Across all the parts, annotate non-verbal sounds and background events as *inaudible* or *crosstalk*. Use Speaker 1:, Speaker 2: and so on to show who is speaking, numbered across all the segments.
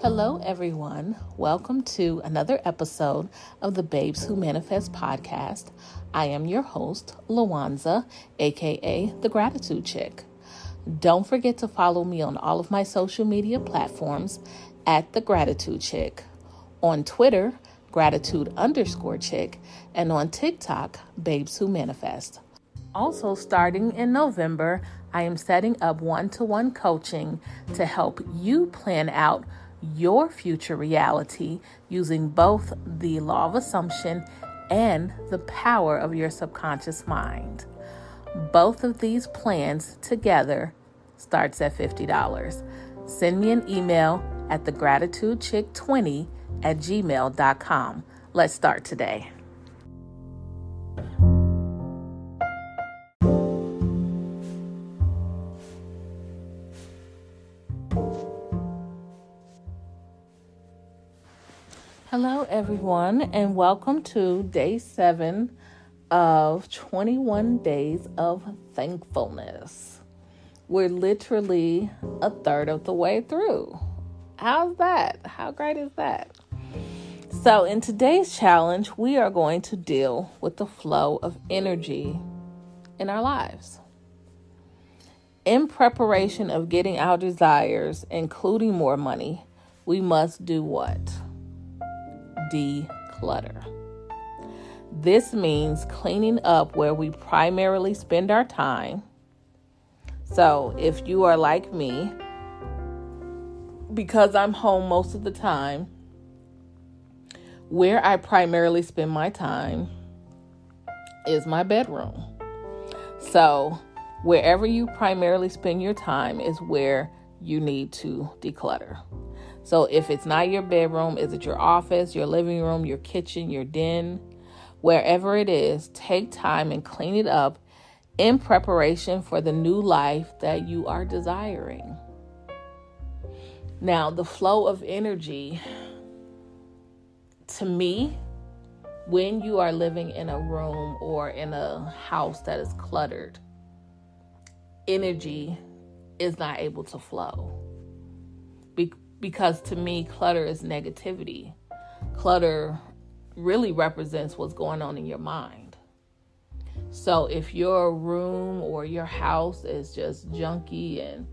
Speaker 1: Hello, everyone. Welcome to another episode of the Babes Who Manifest podcast. I am your host, Lawanza, aka the Gratitude Chick. Don't forget to follow me on all of my social media platforms at the Gratitude Chick. On Twitter, gratitude underscore chick, and on TikTok, Babes Who Manifest. Also, starting in November, I am setting up one to one coaching to help you plan out your future reality using both the law of assumption and the power of your subconscious mind. Both of these plans together starts at $50. Send me an email at thegratitudechick20 at gmail.com. Let's start today. Hello, everyone, and welcome to day seven of 21 days of thankfulness. We're literally a third of the way through. How's that? How great is that? So, in today's challenge, we are going to deal with the flow of energy in our lives. In preparation of getting our desires, including more money, we must do what? Declutter. This means cleaning up where we primarily spend our time. So, if you are like me, because I'm home most of the time, where I primarily spend my time is my bedroom. So, wherever you primarily spend your time is where you need to declutter. So if it's not your bedroom, is it your office, your living room, your kitchen, your den, wherever it is, take time and clean it up in preparation for the new life that you are desiring. Now, the flow of energy to me, when you are living in a room or in a house that is cluttered, energy is not able to flow. Be- because to me, clutter is negativity. Clutter really represents what's going on in your mind. So if your room or your house is just junky and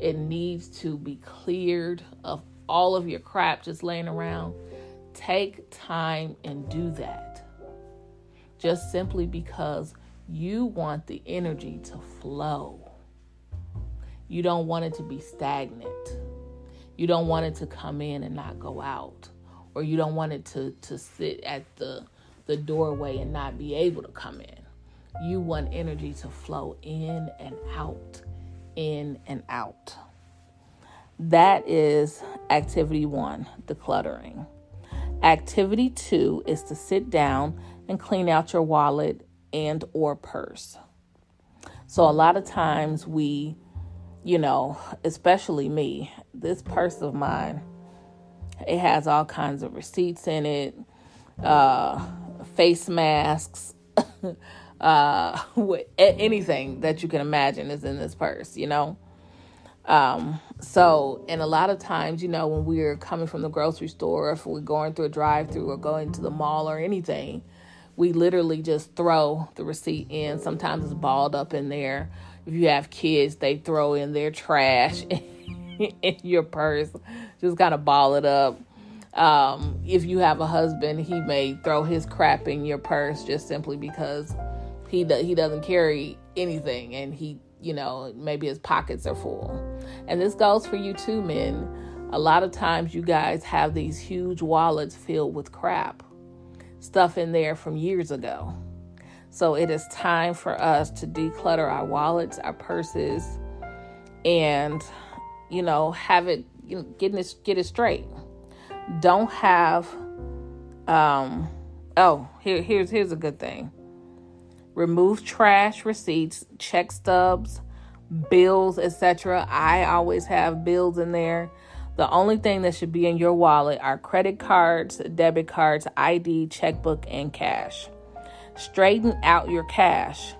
Speaker 1: it needs to be cleared of all of your crap just laying around, take time and do that. Just simply because you want the energy to flow. You don't want it to be stagnant. You don't want it to come in and not go out. Or you don't want it to, to sit at the, the doorway and not be able to come in. You want energy to flow in and out, in and out. That is activity one, decluttering. Activity two is to sit down and clean out your wallet and or purse. So a lot of times we you know, especially me, this purse of mine, it has all kinds of receipts in it, uh, face masks, *laughs* uh, *laughs* anything that you can imagine is in this purse, you know. Um, so, and a lot of times, you know, when we're coming from the grocery store, if we're going through a drive through or going to the mall or anything, we literally just throw the receipt in. Sometimes it's balled up in there if you have kids, they throw in their trash *laughs* in your purse, just kind of ball it up. Um, if you have a husband, he may throw his crap in your purse just simply because he do, he doesn't carry anything, and he you know maybe his pockets are full. And this goes for you too, men. A lot of times, you guys have these huge wallets filled with crap, stuff in there from years ago. So it is time for us to declutter our wallets, our purses, and you know, have it you know, getting it get it straight. Don't have um oh, here here's here's a good thing. Remove trash receipts, check stubs, bills, etc. I always have bills in there. The only thing that should be in your wallet are credit cards, debit cards, ID, checkbook, and cash straighten out your cash.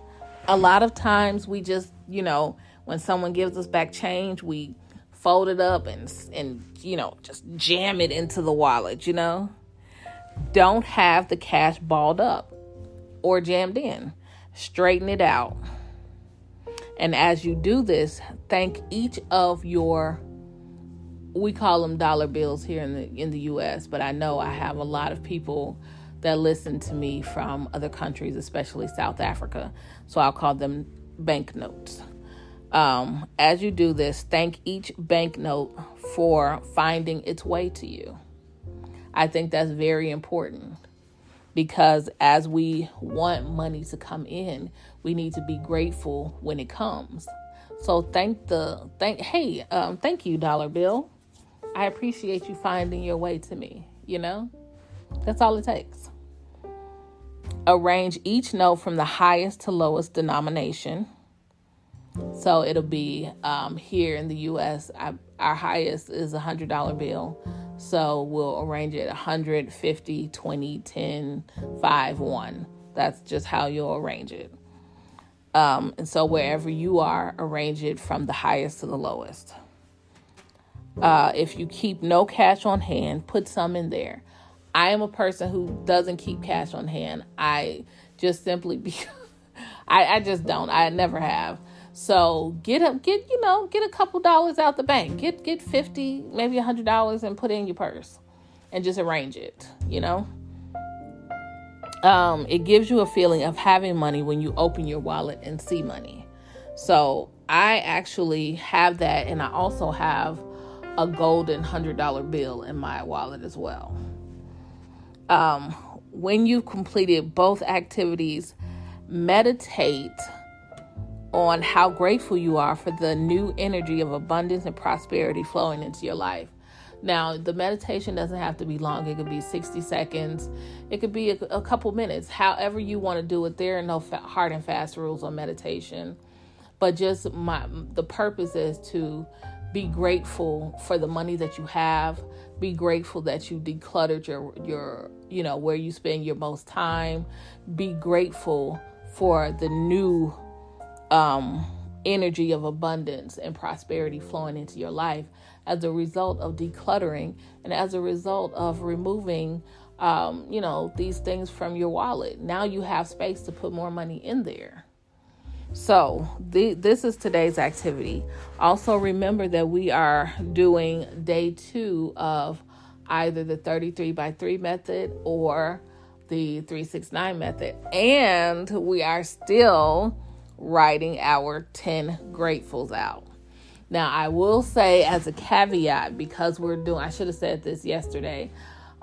Speaker 1: A lot of times we just, you know, when someone gives us back change, we fold it up and and you know just jam it into the wallet. You know, don't have the cash balled up or jammed in. Straighten it out. And as you do this, thank each of your we call them dollar bills here in the in the US, but I know I have a lot of people that listen to me from other countries, especially South Africa. So I'll call them banknotes. Um, as you do this, thank each banknote for finding its way to you. I think that's very important because as we want money to come in, we need to be grateful when it comes. So thank the thank hey um, thank you dollar bill. I appreciate you finding your way to me. You know, that's all it takes. Arrange each note from the highest to lowest denomination. So it'll be um, here in the U.S. I, our highest is a hundred dollar bill. So we'll arrange it 100, 50, 20, 10, 5, 1. That's just how you'll arrange it. Um, and so wherever you are, arrange it from the highest to the lowest. Uh, if you keep no cash on hand, put some in there. I am a person who doesn't keep cash on hand. I just simply *laughs* be, I, I just don't. I never have. So get a get you know get a couple dollars out the bank. Get get fifty, maybe a hundred dollars, and put it in your purse, and just arrange it. You know. Um, it gives you a feeling of having money when you open your wallet and see money. So I actually have that, and I also have a golden hundred dollar bill in my wallet as well. Um, when you've completed both activities, meditate on how grateful you are for the new energy of abundance and prosperity flowing into your life. Now, the meditation doesn't have to be long. It could be 60 seconds. It could be a, a couple minutes. However you want to do it. There are no fa- hard and fast rules on meditation. But just my the purpose is to be grateful for the money that you have. Be grateful that you decluttered your your you know where you spend your most time. Be grateful for the new um, energy of abundance and prosperity flowing into your life as a result of decluttering and as a result of removing um, you know these things from your wallet now you have space to put more money in there so the, this is today's activity also remember that we are doing day two of either the 33 by 3 method or the 369 method and we are still writing our 10 gratefuls out. Now, I will say as a caveat, because we're doing, I should have said this yesterday,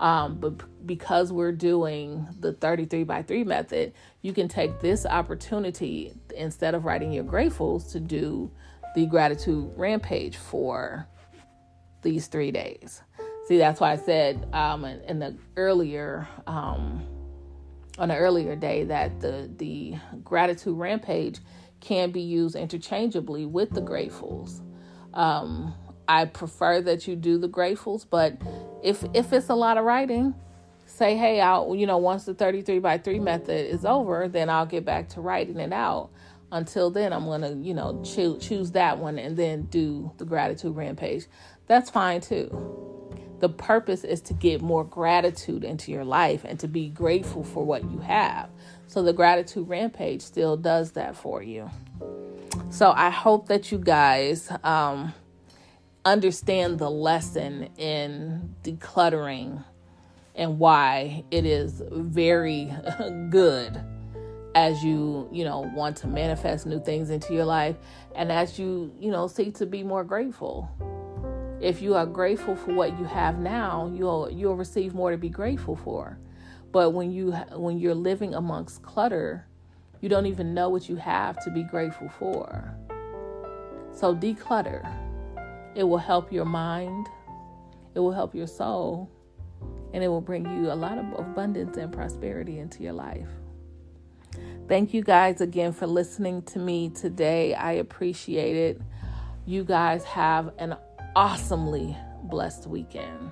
Speaker 1: um, but because we're doing the 33 by 3 method, you can take this opportunity instead of writing your gratefuls to do the gratitude rampage for these three days. See, that's why I said um, in, in the earlier um, on an earlier day that the the gratitude rampage can be used interchangeably with the gratefuls. Um, I prefer that you do the gratefuls, but if if it's a lot of writing, say, hey, I'll you know once the 33 by 3 method is over, then I'll get back to writing it out. Until then, I'm gonna you know choose choose that one and then do the gratitude rampage. That's fine too. The purpose is to get more gratitude into your life and to be grateful for what you have. So the gratitude rampage still does that for you. So I hope that you guys um, understand the lesson in decluttering and why it is very *laughs* good as you you know want to manifest new things into your life and as you you know seek to be more grateful if you are grateful for what you have now, you'll you'll receive more to be grateful for. But when you when you're living amongst clutter, you don't even know what you have to be grateful for. So declutter. It will help your mind, it will help your soul, and it will bring you a lot of abundance and prosperity into your life. Thank you guys again for listening to me today. I appreciate it. You guys have an awesomely blessed weekend.